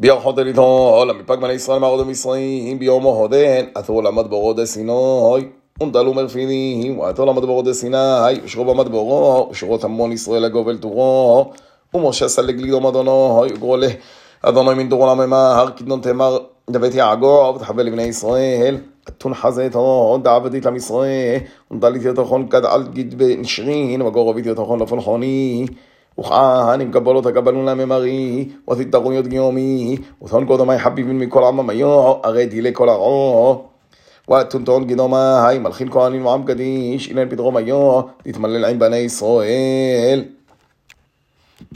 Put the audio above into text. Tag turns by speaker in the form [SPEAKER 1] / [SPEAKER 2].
[SPEAKER 1] ביום חודן איתו, למפק בני ישראל מערוד המצרים, ביום הודן, עתו למד בורו דסינוי, ונדלו מרפינים, ועתו למד בורו דסיני, ושרו במד בורו, ושרות המון ישראל לגובל תורו, ומשה סלג לידום אדונו, וגרו לה, אדוני מן דורו לממהר, כדנון תמר, דבית יעגור, ותחווה לבני ישראל, אתון חזיתו, דעבדית עם ישראל, ונדלית יתוכון כד על גיד בנשרין, וגור רבית יתוכון לפולחוני, אם קבלות הקבלון ותתרון יוד גיומי, ותהון קודמי חביבין מכל עמם היו, הרי דילי כל הרעו. ותונתון גדומה, היי מלכין כהנים ועם קדיש, אילן פתרום היו, תתמלל עם בני ישראל.